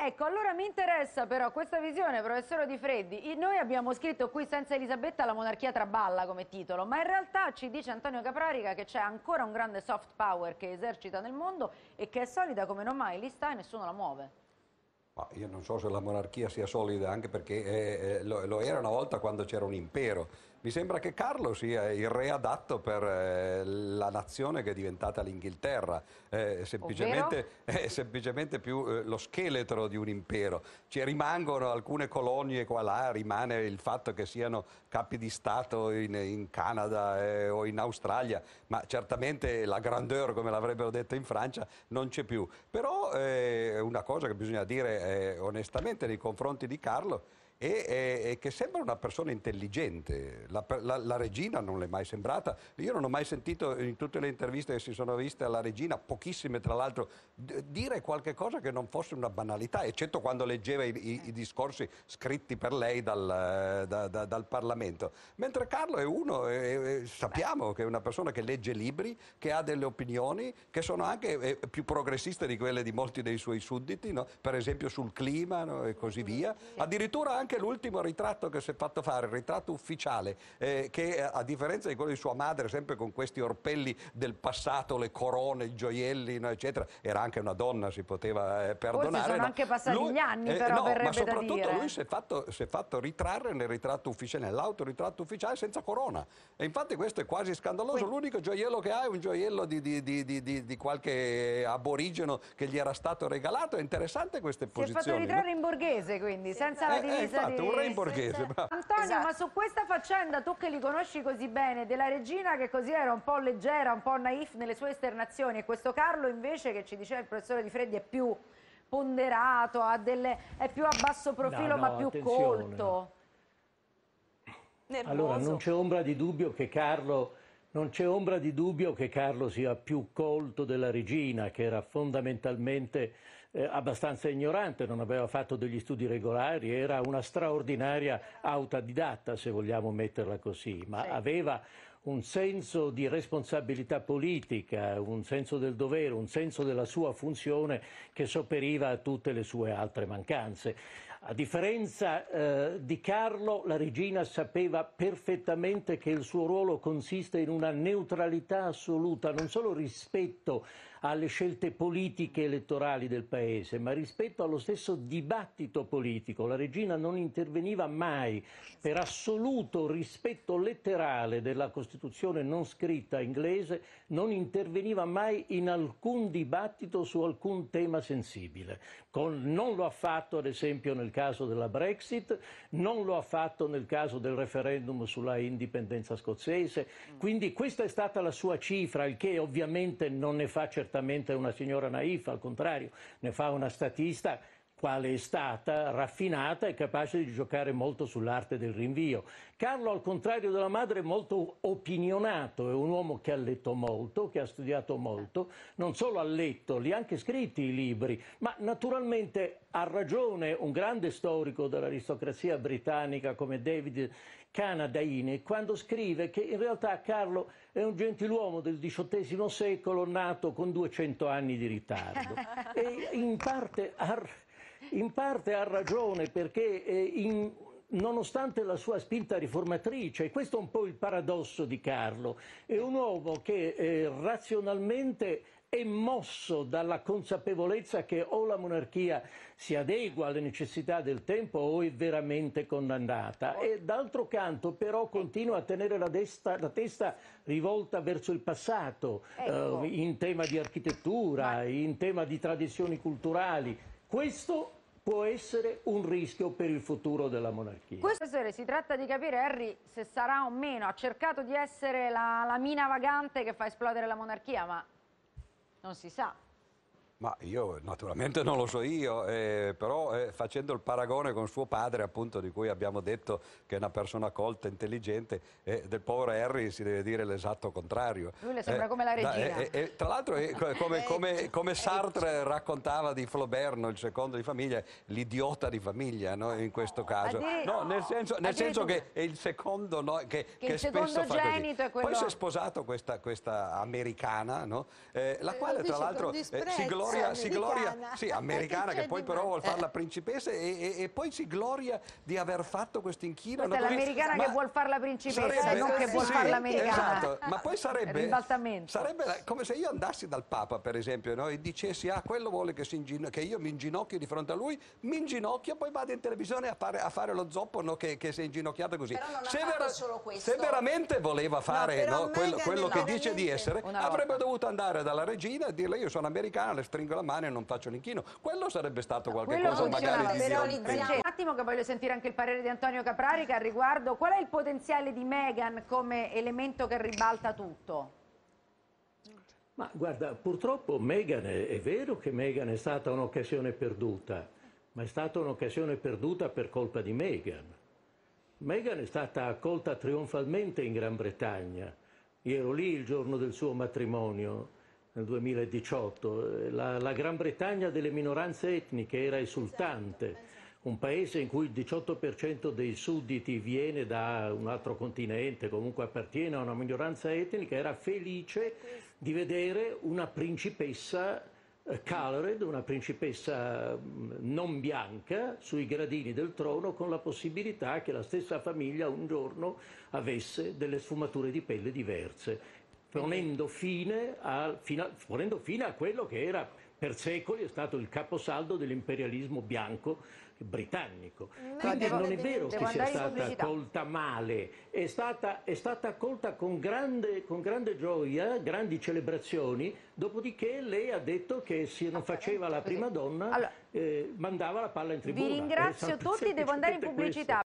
Ecco, allora mi interessa però questa visione, professore Di Freddi. Noi abbiamo scritto qui senza Elisabetta la monarchia traballa come titolo, ma in realtà ci dice Antonio Caprarica che c'è ancora un grande soft power che esercita nel mondo e che è solida come non mai, lì sta e nessuno la muove. Ma io non so se la monarchia sia solida, anche perché eh, eh, lo, lo, era una volta quando c'era un impero. Mi sembra che Carlo sia il re adatto per eh, la nazione che è diventata l'Inghilterra, è semplicemente, è semplicemente più eh, lo scheletro di un impero. Ci rimangono alcune colonie qua là, rimane il fatto che siano capi di Stato in, in Canada eh, o in Australia, ma certamente la grandeur, come l'avrebbero detto in Francia, non c'è più. Però eh, una cosa che bisogna dire onestamente nei confronti di Carlo e, e, che sembra una persona intelligente. La, la, la, regina non l'è mai sembrata. Io non ho mai sentito in tutte le interviste che si sono viste alla regina, pochissime tra l'altro, dire qualche cosa che non fosse una banalità, eccetto quando leggeva i, i, i discorsi scritti per lei dal, da, da, dal Parlamento. Mentre Carlo è uno, è, è, sappiamo che è una persona che legge libri, che ha delle opinioni, che sono anche più progressiste di quelle di molti dei suoi sudditi, no? per esempio sul clima no? e così via. Addirittura anche anche l'ultimo ritratto che si è fatto fare, il ritratto ufficiale, eh, che a differenza di quello di sua madre, sempre con questi orpelli del passato, le corone, i gioielli, no, eccetera, era anche una donna, si poteva eh, perdonare. Forse sono no. anche passati lui, gli anni, eh, però no, ma soprattutto lui si è, fatto, si è, fatto, ritrarre nel ritratto ufficiale, nell'autoritratto ufficiale senza corona. E infatti questo è quasi scandaloso. L'unico gioiello che ha è un gioiello di, di, di, di, qualche aborigeno che gli era stato regalato. È interessante queste si posizioni. Si è fatto ritrarre in borghese, quindi, senza la divisa eh, esatto, un re in borghese. Antonio, esatto. ma su questa faccenda, tu che li conosci così bene, della regina che così era un po' leggera, un po' naif nelle sue esternazioni, e questo Carlo invece, che ci diceva il professore Di Freddi, è più ponderato, delle, è più a basso profilo, no, no, ma più attenzione. colto. Nervoso. Allora, non c'è ombra di dubbio che Carlo... Non c'è ombra di dubbio che Carlo sia più colto della regina, che era fondamentalmente eh, abbastanza ignorante, non aveva fatto degli studi regolari, era una straordinaria autodidatta, se vogliamo metterla così, ma sì. aveva un senso di responsabilità politica, un senso del dovere, un senso della sua funzione che sopperiva a tutte le sue altre mancanze. A differenza eh, di Carlo, la regina sapeva perfettamente che il suo ruolo consiste in una neutralità assoluta, non solo rispetto alle scelte politiche elettorali del Paese, ma rispetto allo stesso dibattito politico. La regina non interveniva mai per assoluto rispetto letterale della Costituzione non scritta inglese, non interveniva mai in alcun dibattito su alcun tema sensibile. Con, non lo ha fatto ad esempio nel caso della Brexit, non lo ha fatto nel caso del referendum sulla indipendenza scozzese, quindi questa è stata la sua cifra, il che ovviamente non ne fa certamente certamente una signora naif, al contrario, ne fa una statista quale è stata, raffinata e capace di giocare molto sull'arte del rinvio. Carlo, al contrario della madre, è molto opinionato, è un uomo che ha letto molto, che ha studiato molto, non solo ha letto, li ha anche scritti i libri, ma naturalmente ha ragione un grande storico dell'aristocrazia britannica come David Canadaini quando scrive che in realtà Carlo è un gentiluomo del XVIII secolo nato con 200 anni di ritardo e in parte ha, in parte ha ragione perché eh, in, nonostante la sua spinta riformatrice, e questo è un po' il paradosso di Carlo, è un uomo che eh, razionalmente è mosso dalla consapevolezza che o la monarchia si adegua alle necessità del tempo o è veramente condannata e d'altro canto però continua a tenere la, desta, la testa rivolta verso il passato ecco. eh, in tema di architettura, Ma... in tema di tradizioni culturali. Questo può essere un rischio per il futuro della monarchia. Professore, si tratta di capire Harry se sarà o meno, ha cercato di essere la, la mina vagante che fa esplodere la monarchia, ma non si sa. Ma io naturalmente non lo so io, eh, però eh, facendo il paragone con suo padre, appunto, di cui abbiamo detto che è una persona colta, intelligente, eh, del povero Harry si deve dire l'esatto contrario. Lui le sembra eh, come la regina. Da, tra l'altro, come, come, come, Sartre raccontava di Flaubert, no, il secondo di famiglia, l'idiota di famiglia no, in questo caso. No, nel senso, nel senso che è il secondo no, che, che, che spesso fa così. Poi si è sposato questa, questa americana, eh, la quale tra l'altro si gloria gloria, si gloria sì, americana che poi però vuole fare la principessa e, e, e, poi si gloria di aver fatto questo inchino. Questa è l'americana che vuole fare la principessa, sarebbe, non che vuole sì, fare l'americana. Esatto, ma poi sarebbe, sarebbe come se io andassi dal Papa, per esempio, no, e dicessi ah, quello vuole che, che, io mi inginocchio di fronte a lui, mi inginocchio, poi vado in televisione a fare, a fare lo zoppo no, che, che si è inginocchiato così. Però non se, vera, solo questo. se veramente voleva fare no, quello, quello che dice di essere, avrebbe dovuto andare dalla regina e dirle io sono americana, le stringo la mano e non faccio l'inchino. Quello sarebbe stato qualche cosa magari di Un attimo che voglio sentire anche il parere di Antonio Caprarica al riguardo. Qual è il potenziale di Meghan come elemento che ribalta tutto? Ma guarda, purtroppo Meghan, è, è vero che Meghan è stata un'occasione perduta, ma è stata un'occasione perduta per colpa di Meghan. Meghan è stata accolta trionfalmente in Gran Bretagna. Io ero lì il giorno del suo matrimonio, nel 2018. La, la Gran Bretagna delle minoranze etniche era esultante un paese in cui il 18% dei sudditi viene da un altro continente, comunque appartiene a una minoranza etnica, era felice di vedere una principessa eh, colored, una principessa mm, non bianca, sui gradini del trono con la possibilità che la stessa famiglia un giorno avesse delle sfumature di pelle diverse, ponendo fine a, fino, ponendo fine a quello che era per secoli è stato il caposaldo dell'imperialismo bianco britannico. Quindi devo, non è vero che sia stata accolta male, è stata, è stata accolta con grande, con grande, gioia, grandi celebrazioni, dopodiché lei ha detto che se non faceva la prima donna allora, eh, mandava la palla in tribuna. Vi ringrazio tutti, devo andare in pubblicità.